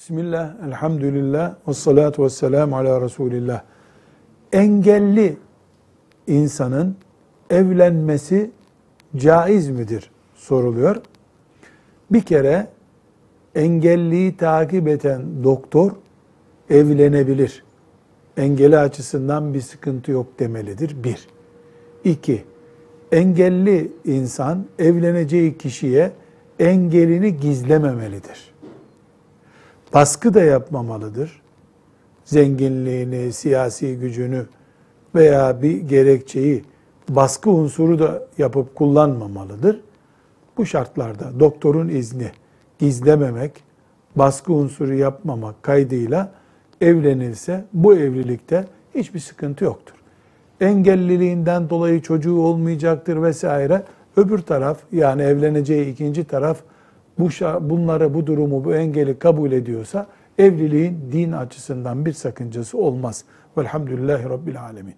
Bismillah, elhamdülillah, ve salatu ve selamu ala Resulillah. Engelli insanın evlenmesi caiz midir soruluyor. Bir kere engelliyi takip eden doktor evlenebilir. Engeli açısından bir sıkıntı yok demelidir. Bir. İki, engelli insan evleneceği kişiye engelini gizlememelidir. Baskı da yapmamalıdır. Zenginliğini, siyasi gücünü veya bir gerekçeyi baskı unsuru da yapıp kullanmamalıdır. Bu şartlarda doktorun izni gizlememek, baskı unsuru yapmamak kaydıyla evlenilse bu evlilikte hiçbir sıkıntı yoktur. Engelliliğinden dolayı çocuğu olmayacaktır vesaire. Öbür taraf yani evleneceği ikinci taraf bu bunları, bu durumu, bu engeli kabul ediyorsa evliliğin din açısından bir sakıncası olmaz. Velhamdülillahi Rabbil Alemin.